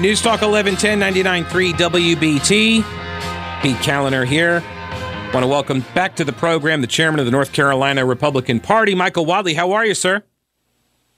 News Talk 1110 99.3 WBT. Pete Kaliner here. Want to welcome back to the program the chairman of the North Carolina Republican Party, Michael Whatley. How are you, sir?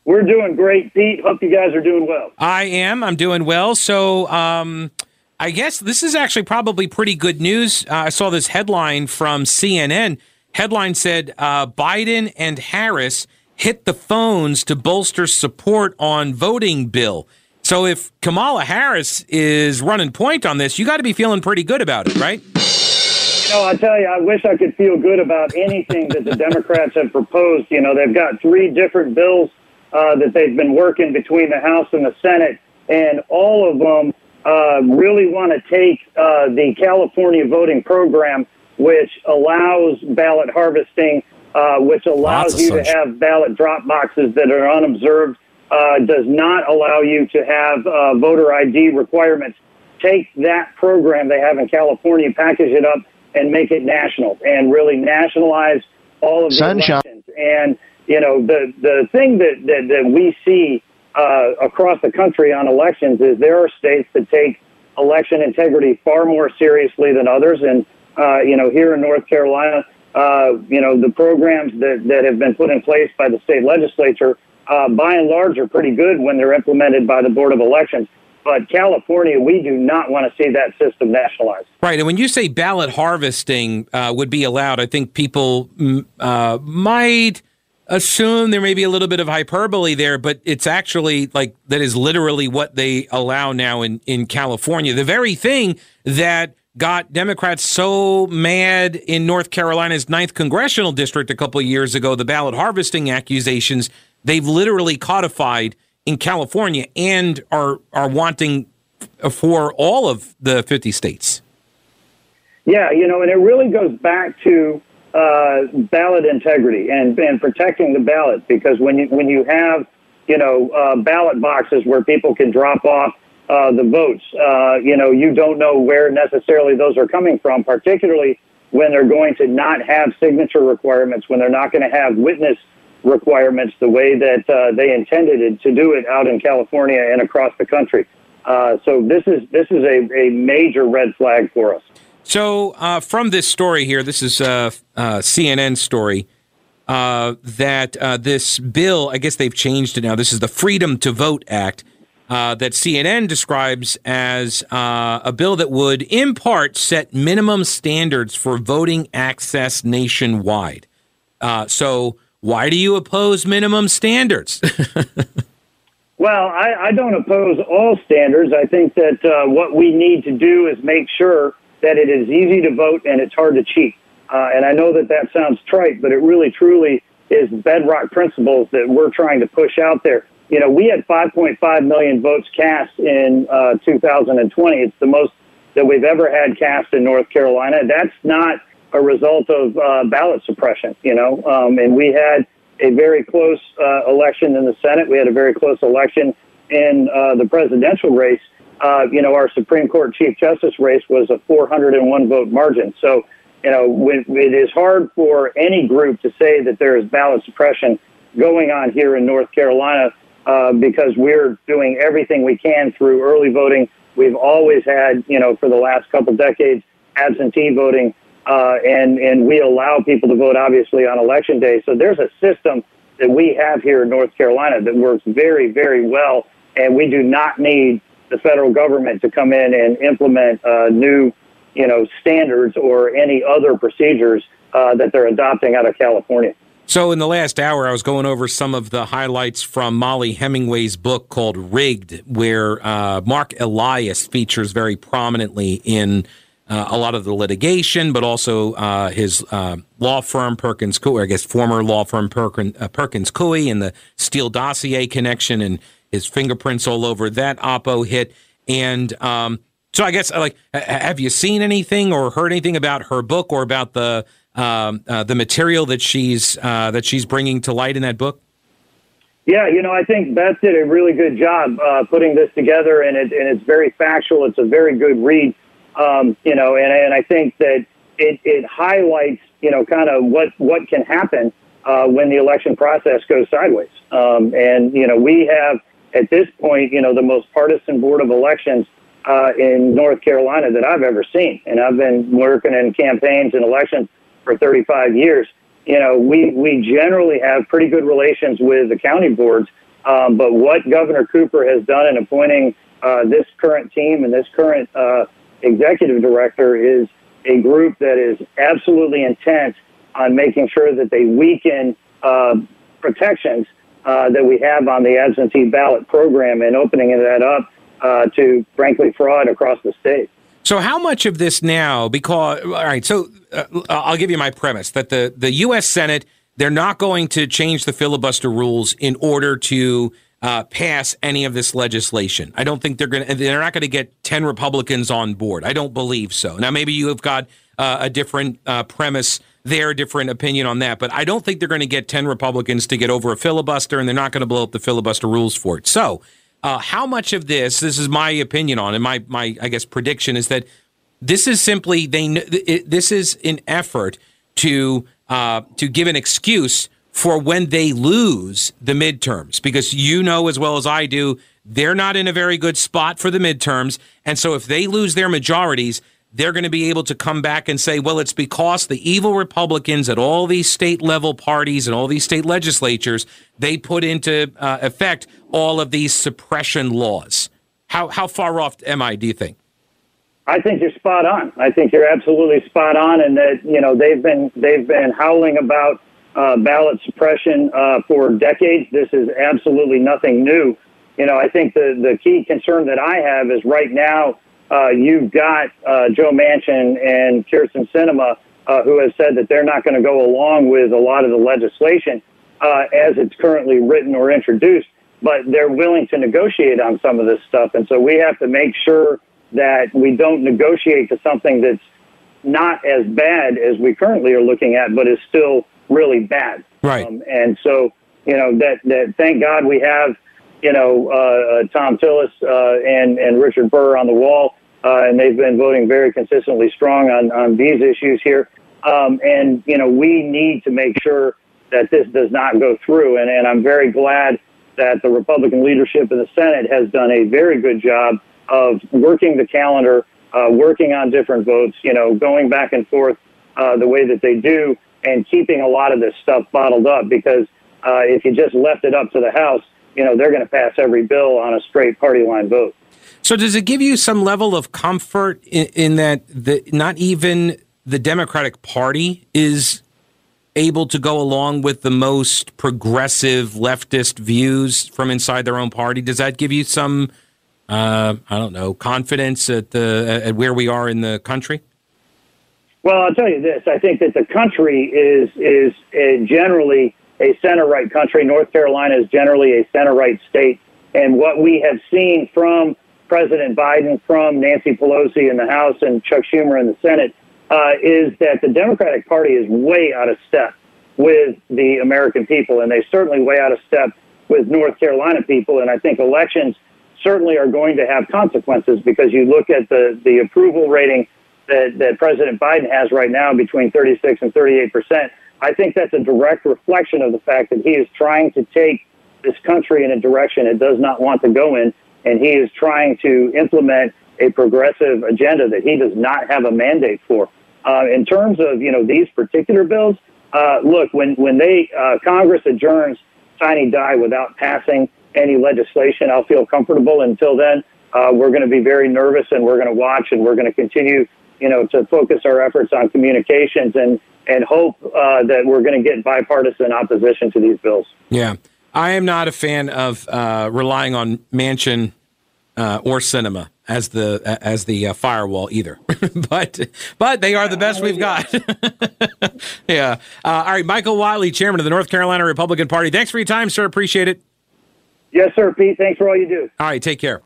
We're doing great, Pete. Hope you guys are doing well. I am. I'm doing well. So, um, I guess this is actually probably pretty good news. Uh, I saw this headline from CNN. Headline said uh, Biden and Harris hit the phones to bolster support on voting bill. So if Kamala Harris is running point on this, you got to be feeling pretty good about it, right? You know, I tell you, I wish I could feel good about anything that the Democrats have proposed. You know, they've got three different bills uh, that they've been working between the House and the Senate, and all of them uh, really want to take uh, the California voting program, which allows ballot harvesting, uh, which allows you to have ballot drop boxes that are unobserved, uh, does not allow you to have uh, voter ID requirements. Take that program they have in California, package it up, and make it national, and really nationalize all of the Sunshine. elections. And you know, the the thing that that, that we see uh, across the country on elections is there are states that take election integrity far more seriously than others, and uh, you know, here in North Carolina, uh, you know, the programs that that have been put in place by the state legislature, uh, by and large, are pretty good when they're implemented by the Board of Elections. But California, we do not want to see that system nationalized. Right. And when you say ballot harvesting uh, would be allowed, I think people mm, uh, might assume there may be a little bit of hyperbole there, but it's actually like that is literally what they allow now in, in California. The very thing that got Democrats so mad in North Carolina's ninth congressional district a couple years ago, the ballot harvesting accusations, they've literally codified in California and are are wanting for all of the 50 states. Yeah, you know, and it really goes back to uh, ballot integrity and, and protecting the ballot because when you when you have you know uh, ballot boxes where people can drop off uh, the votes, uh, you know, you don't know where necessarily those are coming from, particularly when they're going to not have signature requirements, when they're not going to have witness requirements the way that uh, they intended it to do it out in California and across the country. Uh, so this is this is a, a major red flag for us. So uh, from this story here, this is a, a CNN story uh, that uh, this bill, I guess they've changed it now. This is the Freedom to Vote Act. Uh, that CNN describes as uh, a bill that would, in part, set minimum standards for voting access nationwide. Uh, so, why do you oppose minimum standards? Well, I, I don't oppose all standards. I think that uh, what we need to do is make sure that it is easy to vote and it's hard to cheat. Uh, and I know that that sounds trite, but it really, truly is bedrock principles that we're trying to push out there. You know, we had 5.5 million votes cast in uh, 2020. It's the most that we've ever had cast in North Carolina. That's not a result of uh, ballot suppression, you know. Um, and we had a very close uh, election in the Senate. We had a very close election in uh, the presidential race. Uh, you know, our Supreme Court Chief Justice race was a 401 vote margin. So, you know, when, it is hard for any group to say that there is ballot suppression going on here in North Carolina uh, because we're doing everything we can through early voting. We've always had, you know, for the last couple decades, absentee voting, uh, and and we allow people to vote obviously on election day. So there's a system that we have here in North Carolina that works very, very well, and we do not need the federal government to come in and implement uh, new, you know, standards or any other procedures uh, that they're adopting out of California. So, in the last hour, I was going over some of the highlights from Mollie Hemingway's book called Rigged, where uh, Mark Elias features very prominently in uh, a lot of the litigation, but also uh, his uh, law firm, Perkins Coie, I guess former law firm Perkin, uh, Perkins Coie, and the Steele dossier connection and his fingerprints all over that Oppo hit. And um, so, I guess, like, have you seen anything or heard anything about her book or about the um, uh, the material that she's uh, that she's bringing to light in that book? Yeah, you know, I think Beth did a really good job uh, putting this together, and it and it's very factual. It's a very good read, um, you know, and and I think that it it highlights, you know, kind of what what can happen uh, when the election process goes sideways. Um, and you know, we have at this point, you know, the most partisan board of elections uh, in North Carolina that I've ever seen. And I've been working in campaigns and elections for 35 years. You know, we, we generally have pretty good relations with the county boards. Um, but what Governor Cooper has done in appointing uh, this current team and this current uh, executive director is a group that is absolutely intent on making sure that they weaken uh, protections uh, that we have on the absentee ballot program and opening that up uh, to, frankly, fraud across the state. So, how much of this now? Because, all right, so uh, I'll give you my premise that the, the U.S. Senate, they're not going to change the filibuster rules in order to uh, pass any of this legislation. I don't think they're going to, they're not going to get 10 Republicans on board. I don't believe so. Now, maybe you have got uh, a different uh, premise there, different opinion on that, but I don't think they're going to get 10 Republicans to get over a filibuster, and they're not going to blow up the filibuster rules for it. So, uh, how much of this, this is my opinion on, and my, my, I guess, prediction is that this is simply, they, this is an effort to, uh, to give an excuse for when they lose the midterms because you know as well as I do they're not in a very good spot for the midterms. And so if they lose their majorities they're going to be able to come back and say well it's because the evil republicans at all these state level parties and all these state legislatures they put into uh, effect all of these suppression laws. How how far off am I do you think? I think you're spot on. I think you're absolutely spot on, and that you know they've been they've been howling about uh, ballot suppression uh, for decades. This is absolutely nothing new. You know, I think the, the key concern that I have is right now uh, you've got uh, Joe Manchin and Kyrsten Sinema uh, who have said that they're not going to go along with a lot of the legislation uh, as it's currently written or introduced, but they're willing to negotiate on some of this stuff. And so we have to make sure that we don't negotiate to something that's not as bad as we currently are looking at, but is still really bad. Right. Um, and so, you know, that, that thank God we have, you know, uh, uh, Thom Tillis uh, and, and Richard Burr on the wall, uh, and they've been voting very consistently strong on, on these issues here. Um, and, you know, we need to make sure that this does not go through. And, and I'm very glad that the Republican leadership in the Senate has done a very good job of working the calendar, uh, working on different votes, you know, going back and forth uh, the way that they do and keeping a lot of this stuff bottled up because uh, if you just left it up to the House, you know, they're going to pass every bill on a straight party line vote. So, does it give you some level of comfort in, in that the, not even the Democratic Party is able to go along with the most progressive leftist views from inside their own party? Does that give you some, uh, I don't know, confidence at the at where we are in the country? Well, I'll tell you this. I think that the country is is a generally a center right country. North Carolina is generally a center right state, and what we have seen from President Biden, from Nancy Pelosi in the House, and Chuck Schumer in the Senate, uh, is that the Democratic Party is way out of step with the American people, and they certainly way out of step with North Carolina people. And I think elections certainly are going to have consequences because you look at the the approval rating that, that President Biden has right now between 36 and 38 percent, I think that's a direct reflection of the fact that he is trying to take this country in a direction it does not want to go in, and he is trying to implement a progressive agenda that he does not have a mandate for. Uh, in terms of you know these particular bills, uh, look when when they uh, Congress adjourns, sine die without passing any legislation, I'll feel comfortable. Until then, uh, we're going to be very nervous and we're going to watch and we're going to continue you know, to focus our efforts on communications and and hope uh, that we're going to get bipartisan opposition to these bills. Yeah, I am not a fan of uh, relying on Manchin uh, or Sinema as the as the uh, firewall either, but but they are the best we've got. yeah. Uh, all right, Michael Whatley, chairman of the North Carolina Republican Party. Thanks for your time, sir. Appreciate it. Yes, sir, Pete. Thanks for all you do. All right, take care.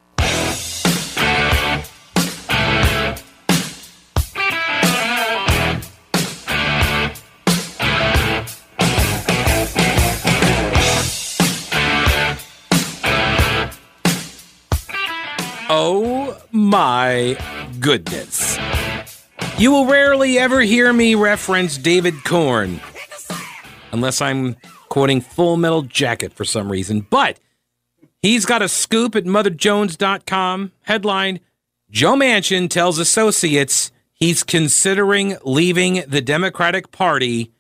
Oh my goodness. You will rarely ever hear me reference David Corn, unless I'm quoting Full Metal Jacket for some reason. But He's got a scoop at motherjones.com. Headline Joe Manchin tells associates he's considering leaving the Democratic Party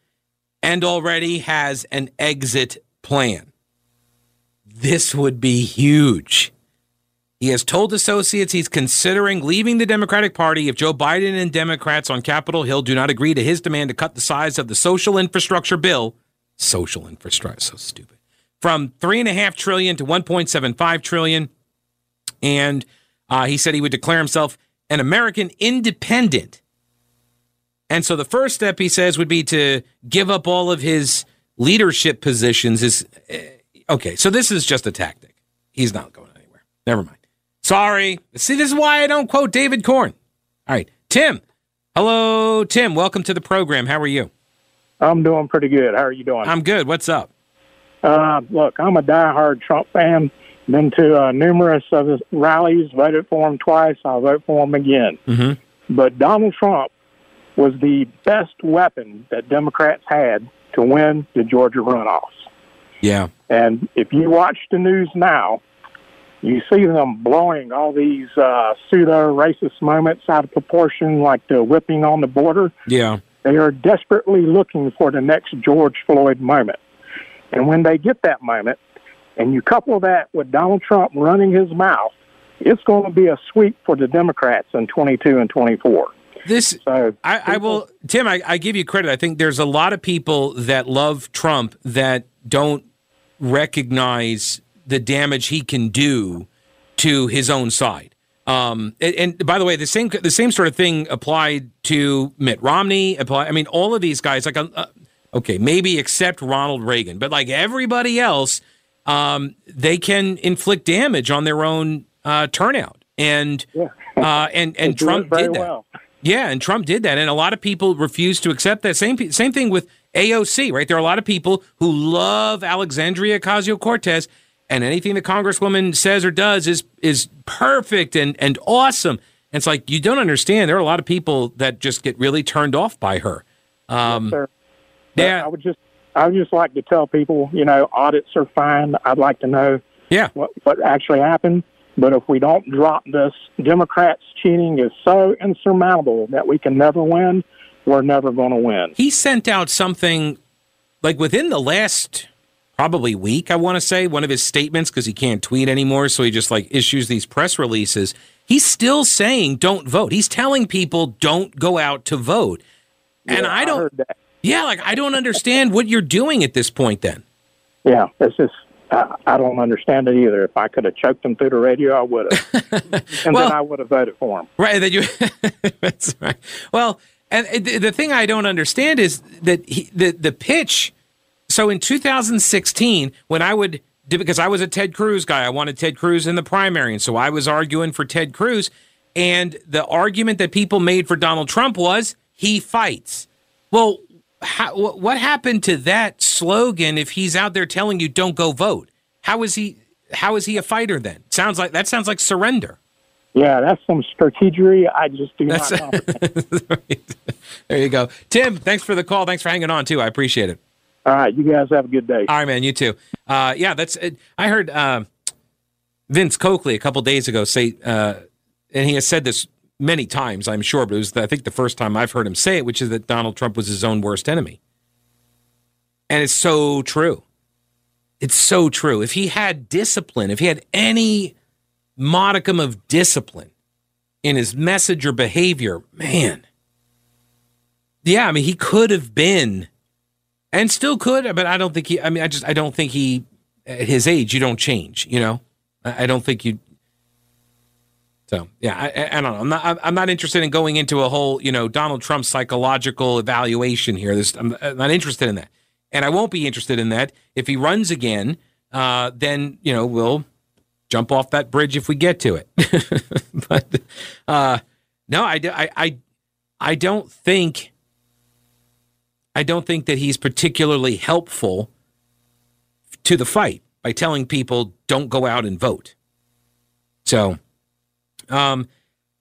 and already has an exit plan. This would be huge. He has told associates he's considering leaving the Democratic Party if Joe Biden and Democrats on Capitol Hill do not agree to his demand to cut the size of the social infrastructure bill. Social infrastructure, so stupid. From three and a half trillion to 1.75 trillion. And uh, he said he would declare himself an American independent. And so the first step, he says, would be to give up all of his leadership positions. Is okay. So this is just a tactic. He's not going anywhere. Never mind. Sorry. See, this is why I don't quote David Corn. All right, Tim. Hello, Tim. Welcome to the program. How are you? I'm doing pretty good. How are you doing? I'm good. What's up? Uh, look, I'm a diehard Trump fan. Been to uh, numerous of his rallies. Voted for him twice. I'll vote for him again. Mm-hmm. But Donald Trump was the best weapon that Democrats had to win the Georgia runoffs. Yeah. And if you watch the news now, you see them blowing all these uh, pseudo racist moments out of proportion, like the whipping on the border. Yeah. They are desperately looking for the next George Floyd moment. And when they get that moment, and you couple that with Donald Trump running his mouth, it's going to be a sweep for the Democrats in 22 and 24. This, So I, I will, Tim. I, I give you credit. I think there's a lot of people that love Trump that don't recognize the damage he can do to his own side. Um, and, and by the way, the same the same sort of thing applied to Mitt Romney. Apply, I mean, all of these guys. Like, uh, okay, maybe except Ronald Reagan, but like everybody else, um, they can inflict damage on their own uh, turnout. And Yeah. uh, and and Trump did that. well. Yeah, and Trump did that, and a lot of people refuse to accept that. Same same thing with AOC, right? There are a lot of people who love Alexandria Ocasio Cortez, and anything the Congresswoman says or does is is perfect and and awesome. And it's like you don't understand. There are a lot of people that just get really turned off by her. Um, Sir. Yeah. I would just, I would just like to tell people, you know, audits are fine. I'd like to know yeah, what what actually happened. But if we don't drop this, Democrats cheating is so insurmountable that we can never win. We're never going to win. he sent out something like within the last probably week i want to say one of his statements because he can't tweet anymore so he just like issues these press releases he's still saying don't vote he's telling people don't go out to vote and i don't that. yeah like i don't understand what you're doing at this point then Yeah, it's just I, I don't understand it either. If I could have choked him through the radio, I would have, and Well- then I would have voted for him. Right. That you. that's right. Well, and the, the thing I don't understand is that he, the the pitch. So in 2016, when I would because I was a Ted Cruz guy, I wanted Ted Cruz in the primary, and so I was arguing for Ted Cruz. And the argument that people made for Donald Trump was he fights. Well, how, what happened to that slogan if he's out there telling you don't go vote? How is he? How is he a fighter then? Sounds like that sounds like surrender. Yeah, that's some strategery I just do That's not comprehend. there you go, Tim. Thanks for the call. Thanks for hanging on too. I appreciate it. All right, you guys have a good day. All right, man. You too. Uh, yeah, that's. It. I heard uh, Vince Coakley a couple days ago say, uh, and he has said this many times, I'm sure, but it was I think the first time I've heard him say it, which is that Donald Trump was his own worst enemy, and it's so true. It's so true. If he had discipline, if he had any modicum of discipline in his message or behavior, man. Yeah, I mean, he could have been and still could, but I don't think he. I mean, I just I don't think he. At his age, you don't change. You know, I, don't think you. So yeah, I, I, don't know. I'm not. I'm not interested in going into a whole you know Donald Trump psychological evaluation here. This I'm, I'm not interested in that, and I won't be interested in that if he runs again. Uh, then you know we'll jump off that bridge if we get to it. but uh, no, I, I I I don't think. I don't think that he's particularly helpful to the fight by telling people don't go out and vote. So, um,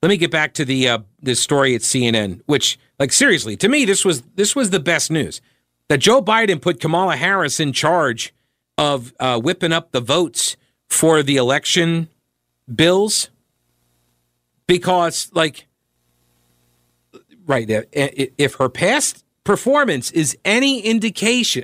let me get back to the uh, this story at CNN, which, like, seriously, to me, this was this was the best news that Joe Biden put Kamala Harris in charge of uh, whipping up the votes for the election bills because, like, right, if her past performance is any indication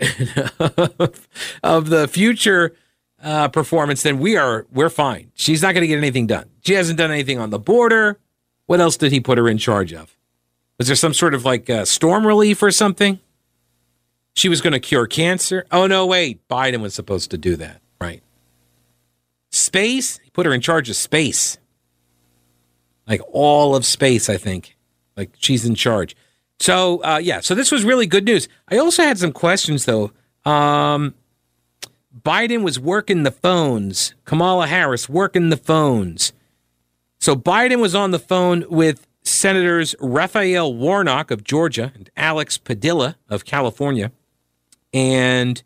of, of the future uh, performance, then we are we're fine. She's not going to get anything done. She hasn't done anything on the border. What else did he put her in charge of? Was there some sort of like uh, storm relief or something? She was going to cure cancer. Oh no, wait, Biden was supposed to do that, right? Space. He put her in charge of space, like all of space. I think, like she's in charge. So uh, yeah, so this was really good news. I also had some questions though. Um, Biden was working the phones. Kamala Harris working the phones. So Biden was on the phone with Senators Raphael Warnock of Georgia and Alex Padilla of California. And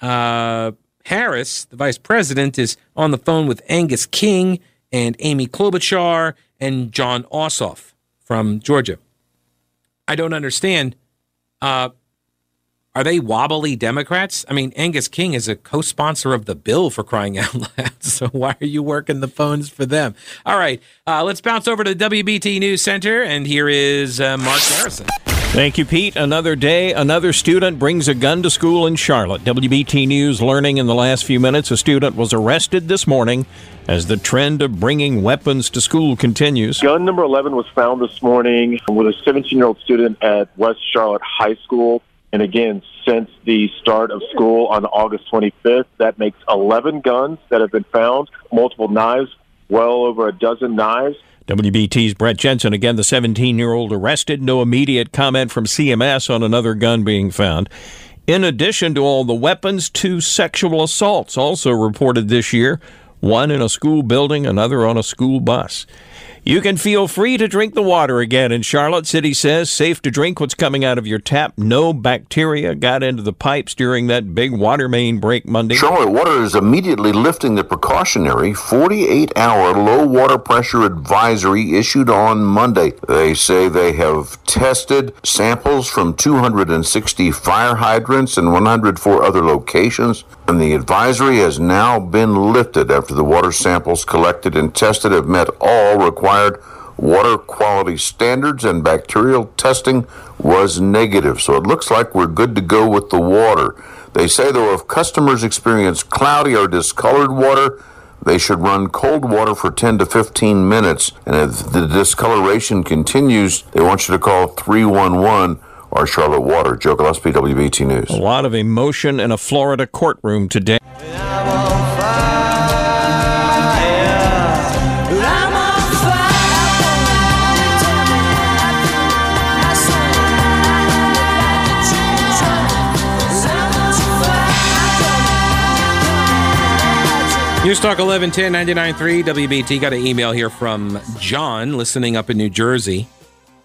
uh, Harris, the vice president, is on the phone with Angus King and Amy Klobuchar and Jon Ossoff from Georgia. I don't understand. Uh, are they wobbly Democrats? I mean, Angus King is a co sponsor of the bill for crying out loud. So why are you working the phones for them? All right, uh, let's bounce over to the WBT News Center. And here is uh, Mark Garrison. Thank you, Pete. Another day, another student brings a gun to school in Charlotte. WBT News learning in the last few minutes a student was arrested this morning as the trend of bringing weapons to school continues. Gun number 11 was found this morning with a 17 year old student at West Charlotte High School. And again, since the start of school on August 25th, that makes 11 guns that have been found, multiple knives, well over a dozen knives. WBT's Brett Jensen, again, the 17 year old arrested. No immediate comment from CMS on another gun being found. In addition to all the weapons, two sexual assaults also reported this year one in a school building, another on a school bus. You can feel free to drink the water again in Charlotte. City says safe to drink what's coming out of your tap. No bacteria got into the pipes during that big water main break Monday. Charlotte Water is immediately lifting the precautionary 48 hour low water pressure advisory issued on Monday. They say they have tested samples from 260 fire hydrants and 104 other locations, and the advisory has now been lifted after the water samples collected and tested have met all requirements required water quality standards and bacterial testing was negative. So it looks like we're good to go with the water. They say, though, if customers experience cloudy or discolored water, they should run cold water for 10 to 15 minutes. And if the discoloration continues, they want you to call 311 or Charlotte Water. Joe Gillespie, WBT News. A lot of emotion in a Florida courtroom today. News Talk 1110 99.3 WBT. Got an email here from John, listening up in New Jersey,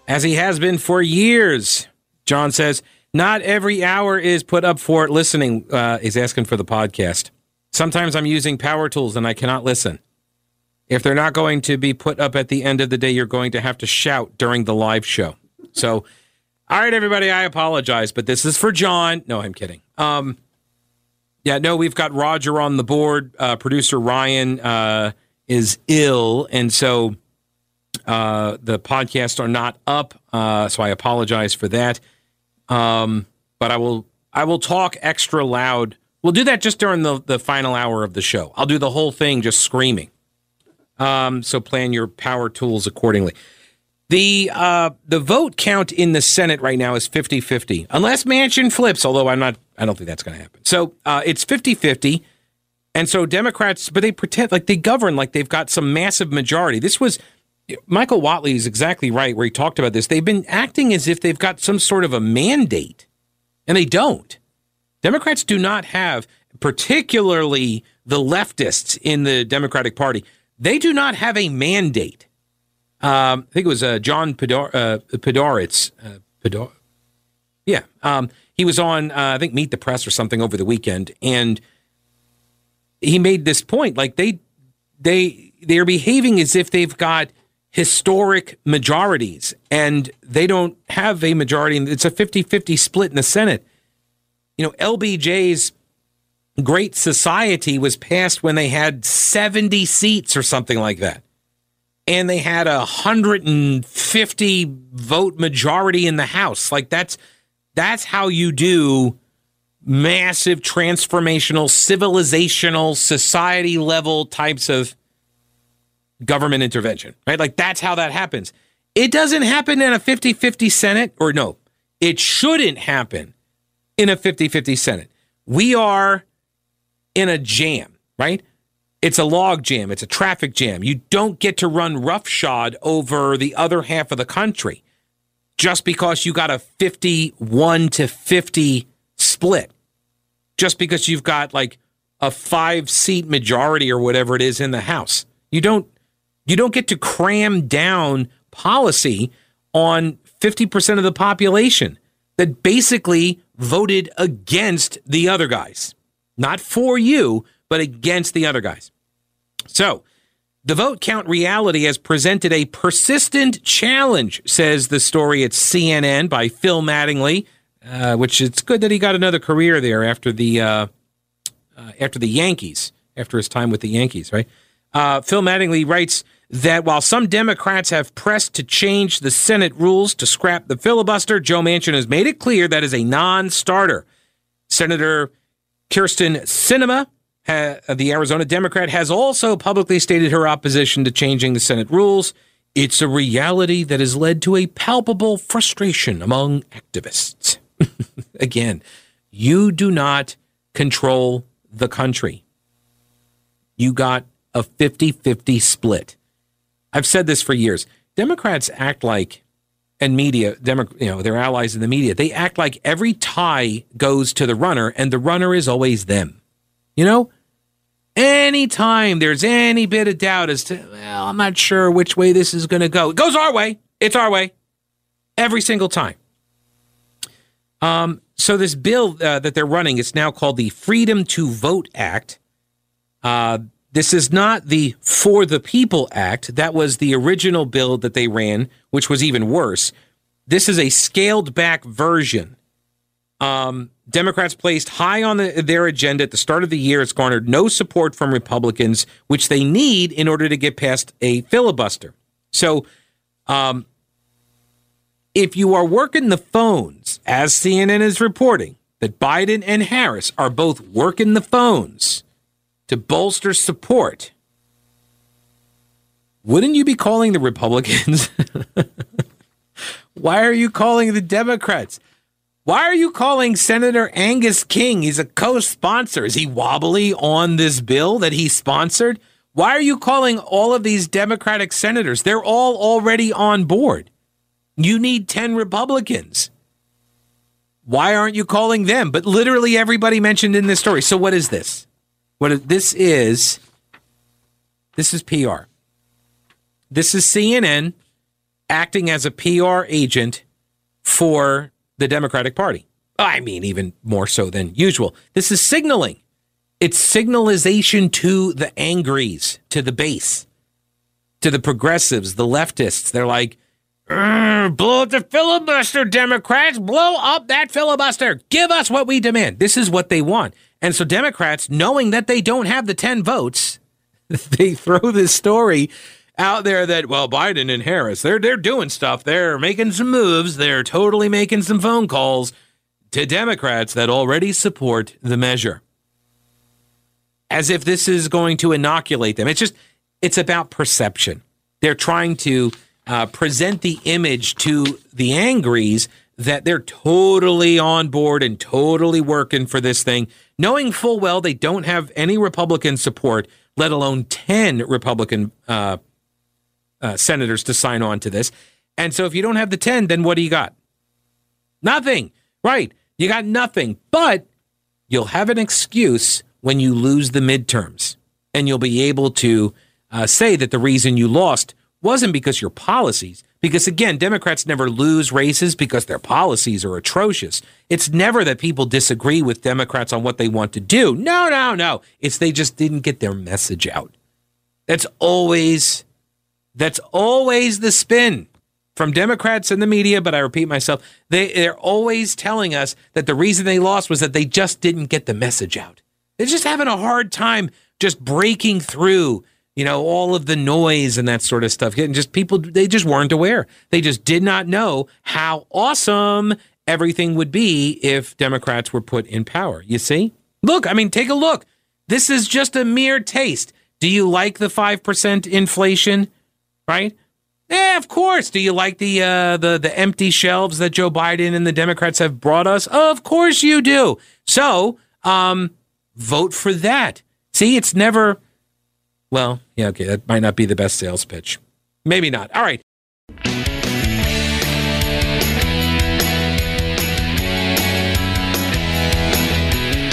as he has been for years. John says, Not every hour is put up for listening. Uh, he's asking for the podcast. Sometimes I'm using power tools and I cannot listen. If they're not going to be put up at the end of the day, you're going to have to shout during the live show. So, all right, everybody, I apologize, but this is for John. No, I'm kidding. Um, yeah, no, we've got Roger on the board. Uh, producer Ryan uh, is ill, and so uh, the podcasts are not up. Uh, so I apologize for that. Um, but I will I will talk extra loud. We'll do that just during the, the final hour of the show. I'll do the whole thing just screaming. Um, so plan your power tools accordingly. The uh, the vote count in the Senate right now is 50-50. Unless Manchin flips, although I'm not I don't think that's going to happen. So uh, it's 50-50. And so Democrats, but they pretend like they govern like they've got some massive majority. This was Michael Whatley is exactly right where he talked about this. They've been acting as if they've got some sort of a mandate, and they don't. Democrats do not have, particularly the leftists in the Democratic Party, they do not have a mandate. Um, I think it was uh, John Podor- uh. Uh, yeah. Um, he was on, uh, I think, Meet the Press or something over the weekend, and he made this point: like they, they, they are behaving as if they've got historic majorities, and they don't have a majority. It's a 50-50 split in the Senate. You know, LBJ's Great Society was passed when they had 70 seats or something like that. And they had a 150 vote majority in the House. Like that's that's how you do massive transformational civilizational society level types of government intervention, right? Like that's how that happens. It doesn't happen in a 50-50 Senate or no. It shouldn't happen in a 50-50 Senate. We are in a jam, right? It's a log jam, it's a traffic jam. You don't get to run roughshod over the other half of the country just because you got a 51 to 50 split. Just because you've got like a 5 seat majority or whatever it is in the House. You don't you don't get to cram down policy on 50% of the population that basically voted against the other guys not for you, but against the other guys. So, the vote count reality has presented a persistent challenge, says the story at CNN by Phil Mattingly, uh, which it's good that he got another career there after the uh, uh, after the Yankees, after his time with the Yankees, right? Uh, Phil Mattingly writes that while some Democrats have pressed to change the Senate rules to scrap the filibuster, Joe Manchin has made it clear that is a non-starter. Senator Kyrsten The Arizona Democrat, has also publicly stated her opposition to changing the Senate rules. It's a reality that has led to a palpable frustration among activists. Again, you do not control the country. You got a 50 50 split. I've said this for years. Democrats act like and media, Demo- you know, their allies in the media, they act like every tie goes to the runner and the runner is always them. You know, anytime there's any bit of doubt as to, well, I'm not sure which way this is going to go, it goes our way. It's our way every single time. Um, so this bill uh, that they're running is now called the Freedom to Vote Act. Uh, this is not the For the People Act. That was the original bill that they ran, which was even worse. This is a scaled back version. Um, Democrats placed high on the, their agenda at the start of the year. It's garnered no support from Republicans, which they need in order to get past a filibuster. So, um, if you are working the phones, as CNN is reporting, that Biden and Harris are both working the phones to bolster support, wouldn't you be calling the Republicans? Why are you calling the Democrats? Why are you calling Senator Angus King? He's a co sponsor. Is he wobbly on this bill that he sponsored? Why are you calling all of these Democratic senators? They're all already on board. You need 10 Republicans. Why aren't you calling them? But literally everybody mentioned in this story. So, what is this? What this is, this is PR. This is CNN acting as a PR agent for the Democratic Party. I mean, even more so than usual. This is signaling. It's signalization to the angries, to the base, to the progressives, the leftists. They're like, blow up the filibuster, Democrats. Blow up that filibuster. Give us what we demand. This is what they want. And so Democrats, knowing that they don't have the 10 votes, they throw this story out there that well Biden and Harris they're they're doing stuff. They're making some moves. They're totally making some phone calls to Democrats that already support the measure. As if this is going to inoculate them. It's just it's about perception. They're trying to uh, present the image to the angries that they're totally on board and totally working for this thing knowing full well they don't have any Republican support, let alone 10 Republican uh, uh, senators to sign on to this. And so if you don't have the 10, then what do you got? Nothing. Right. You got nothing. But you'll have an excuse when you lose the midterms. And you'll be able to uh, say that the reason you lost wasn't because your policies, because again, Democrats never lose races because their policies are atrocious. It's never that people disagree with Democrats on what they want to do. No, no, no. It's they just didn't get their message out. That's always that's always the spin from Democrats and the media, but I repeat myself, they, they're always telling us that the reason they lost was that they just didn't get the message out. They're just having a hard time just breaking through, you know, all of the noise and that sort of stuff. And just people, they just weren't aware. They just did not know how awesome everything would be if Democrats were put in power. You see? Look, I mean, take a look. This is just a mere taste. Do you like the 5% inflation? Right? Yeah, of course. Do you like the uh, the the empty shelves that Joe Biden and the Democrats have brought us? Of course you do. So, um, vote for that. See, it's never. Well, yeah, okay, that might not be the best sales pitch. Maybe not. All right.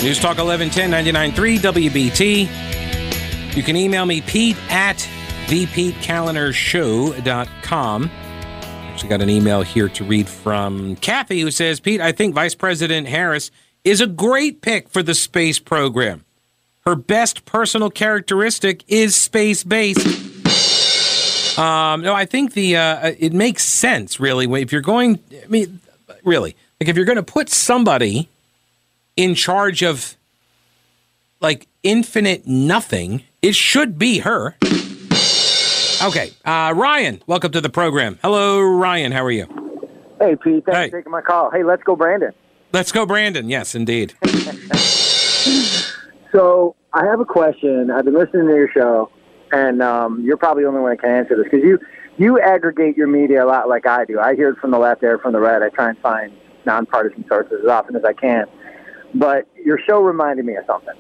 News Talk 1110 99.3 WBT. You can email me, Pete at thepetekalinershow.com. Actually, got an email here to read from Kathy who says, Pete, I think Vice President Harris is a great pick for the space program. Her best personal characteristic is space based. Um, no, I think the uh, it makes sense really if you're going. I mean, really, like if you're going to put somebody in charge of like infinite nothing, it should be her. Okay, uh, Ryan, welcome to the program. Hello, Ryan. How are you? Hey, Pete. Thanks Hey. for taking my call. Hey, let's go, Brandon. Let's go, Brandon. Yes, indeed. So I have a question. I've been listening to your show, and um, you're probably the only one that can answer this because you you aggregate your media a lot like I do. I hear it from the left, it from the right. I try and find nonpartisan sources as often as I can. But your show reminded me of something.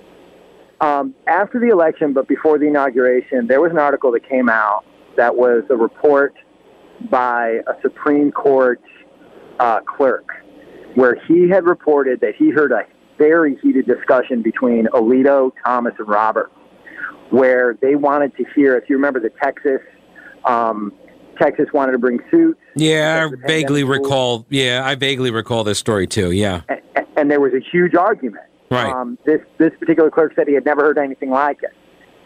Um, after the election, but before the inauguration, there was an article that came out that was a report by a Supreme Court uh, clerk where he had reported that he heard a very heated discussion between Alito, Thomas, and Robert, where they wanted to hear, if you remember the Texas, um, Texas wanted to bring suit. Yeah, I vaguely recall. Yeah, I vaguely recall this story too. Yeah. and, and there was a huge argument. Right. Um, this this particular clerk said he had never heard anything like it.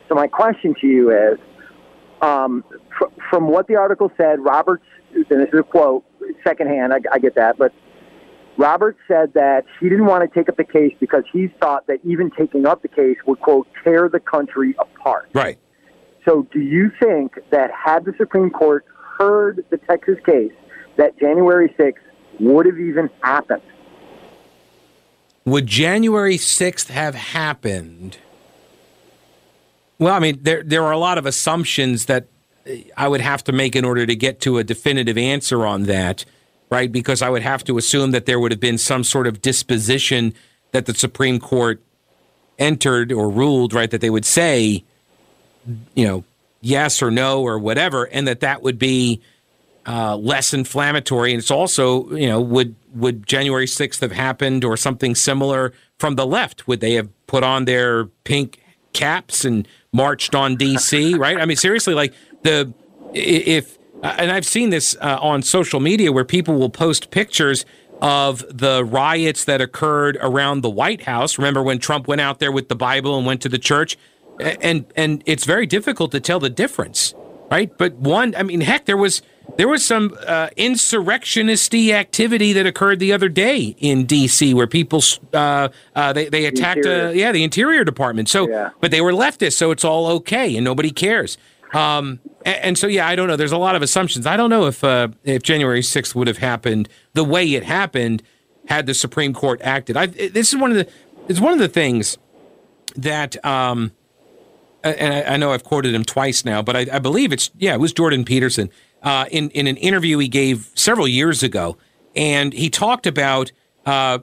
So my question to you is, um, fr- from what the article said, Roberts, and this is a quote, secondhand, I, I get that, but Roberts said that he didn't want to take up the case because he thought that even taking up the case would quote tear the country apart. Right. So, do you think that had the Supreme Court heard the Texas case, that January 6th would have even happened? Would January 6th have happened? Well, I mean, there there are a lot of assumptions that I would have to make in order to get to a definitive answer on that, right? Because I would have to assume that there would have been some sort of disposition that the Supreme Court entered or ruled, right? That they would say, you know, yes or no or whatever, and that that would be uh, less inflammatory. And it's also, you know, would would January sixth have happened or something similar from the left? Would they have put on their pink caps and marched on D.C. Right? I mean, seriously, like the if and I've seen this uh, on social media where people will post pictures of the riots that occurred around the White House. Remember when Trump went out there with the Bible and went to the church? And and it's very difficult to tell the difference, right? But one, I mean, heck, there was there was some uh, insurrectionisty activity that occurred the other day in D.C. where people uh, uh, they they attacked, uh, yeah, the Interior Department. So, Yeah. but they were leftists, so it's all okay, and nobody cares. Um, a- and, so, yeah, I don't know. There's a lot of assumptions. I don't know if uh, if January 6th would have happened the way it happened had the Supreme Court acted. I, this is one of the it's one of the things that um, and I, I know I've quoted him twice now, but I, I believe it's yeah, it was Jordan Peterson uh, in in an interview he gave several years ago, and he talked about uh,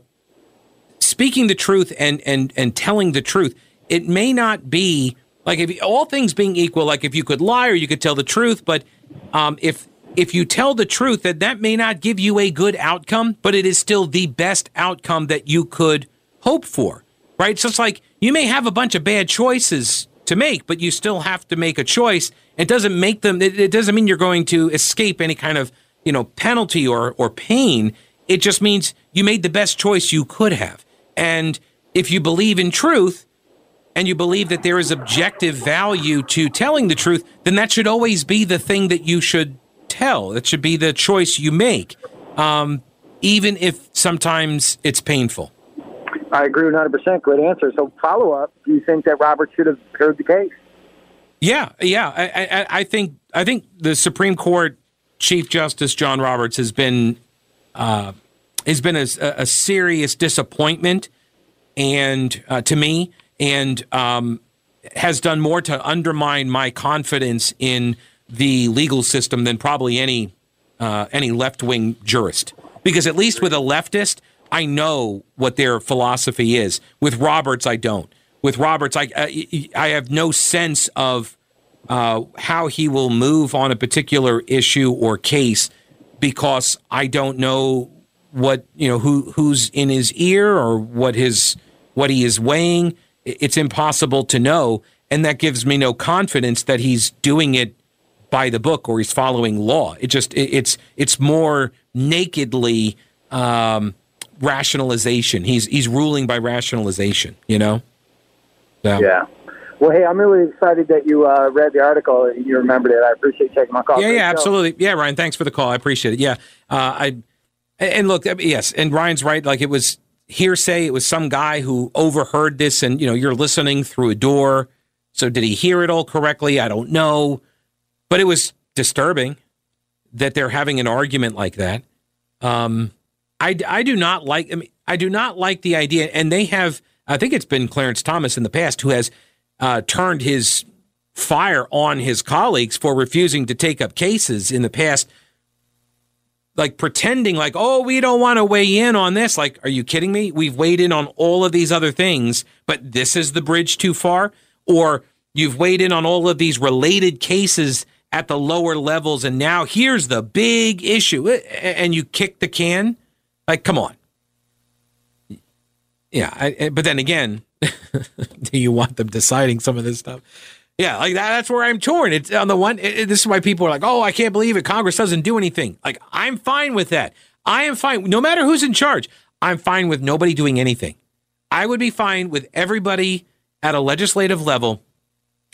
speaking the truth and and and telling the truth. It may not be like if all things being equal, like if you could lie or you could tell the truth, but um, if if you tell the truth, that that may not give you a good outcome, but it is still the best outcome that you could hope for, right? So it's like you may have a bunch of bad choices to make, but you still have to make a choice. It doesn't make them. It, it doesn't mean you're going to escape any kind of you know penalty or or pain. It just means you made the best choice you could have. And if you believe in truth, and you believe that there is objective value to telling the truth, then that should always be the thing that you should tell. That should be the choice you make, um, even if sometimes it's painful. I agree 100%. Good answer. So, follow up do you think that Robert should have heard the case? Yeah, yeah. I, I, I think I think the Supreme Court Chief Justice John Roberts has been uh, has been a, a, serious disappointment, and uh, to me, and um, has done more to undermine my confidence in the legal system than probably any uh, any left wing jurist. Because at least with a leftist, I know what their philosophy is. With Roberts, I don't. With Roberts, I I, have no sense of uh, how he will move on a particular issue or case because I don't know what you know who who's in his ear or what his what he is weighing. It's impossible to know, and that gives me no confidence that he's doing it by the book or he's following law. It just it, it's it's more nakedly um, rationalization. He's he's ruling by rationalization. You know. Yeah. yeah. Well, hey, I'm really excited that you uh, read the article and you remembered it. I appreciate taking my call. Yeah, yeah, absolutely. Yeah, Ryan, thanks for the call. I appreciate it. Yeah, uh, I and look, yes, and Ryan's right. Like it was hearsay. It was some guy who overheard this, and you know, you're listening through a door. So did he hear it all correctly? I don't know, but it was disturbing that they're having an argument like that. Um, I, I do not like. I mean, I do not like the idea, and they have. I think it's been Clarence Thomas in the past who has uh, turned his fire on his colleagues for refusing to take up cases in the past, like pretending like, oh, we don't want to weigh in on this. Like, are you kidding me? We've weighed in on all of these other things, but this is the bridge too far? Or you've weighed in on all of these related cases at the lower levels, and now here's the big issue, and you kick the can? Like, come on. Yeah, I, but then again, do you want them deciding some of this stuff? Yeah, like that, that's where I'm torn. It's on the one. It, it, this is why people are like, "Oh, I can't believe it. Congress doesn't do anything." Like, I'm fine with that. I am fine, no matter who's in charge. I'm fine with nobody doing anything. I would be fine with everybody at a legislative level,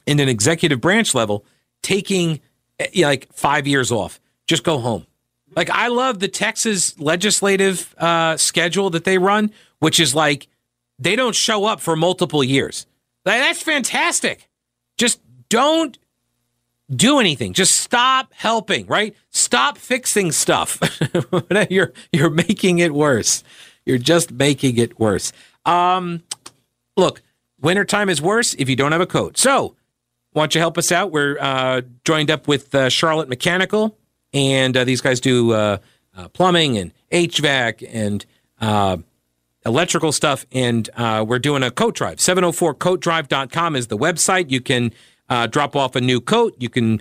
in an executive branch level, taking eh, like five years off. Just go home. Like I love the Texas legislative uh, schedule that they run, which is like they don't show up for multiple years. That's fantastic. Just don't do anything. Just stop helping, right? Stop fixing stuff. you're you're making it worse. You're just making it worse. Um, look, wintertime is worse if you don't have a coat. So, why don't you help us out? We're uh, joined up with uh, Charlotte Mechanical, and uh, these guys do uh, uh, plumbing and HVAC and uh, electrical stuff, and uh, we're doing a coat drive. 704coatdrive.com is the website. You can uh, drop off a new coat. You can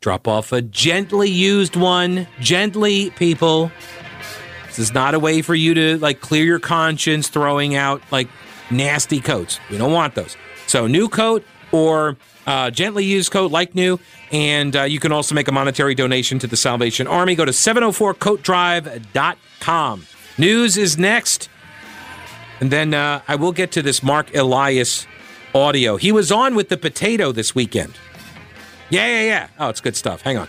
drop off a gently used one. Gently, people. This is not a way for you to like clear your conscience throwing out like nasty coats. We don't want those. So, new coat or uh, gently used coat like new. And uh, you can also make a monetary donation to the Salvation Army. Go to 704coatdrive.com. News is next. And then uh, I will get to this Marc Elias audio. He was on with the potato this weekend. Yeah, yeah, yeah. Oh, it's good stuff. Hang on.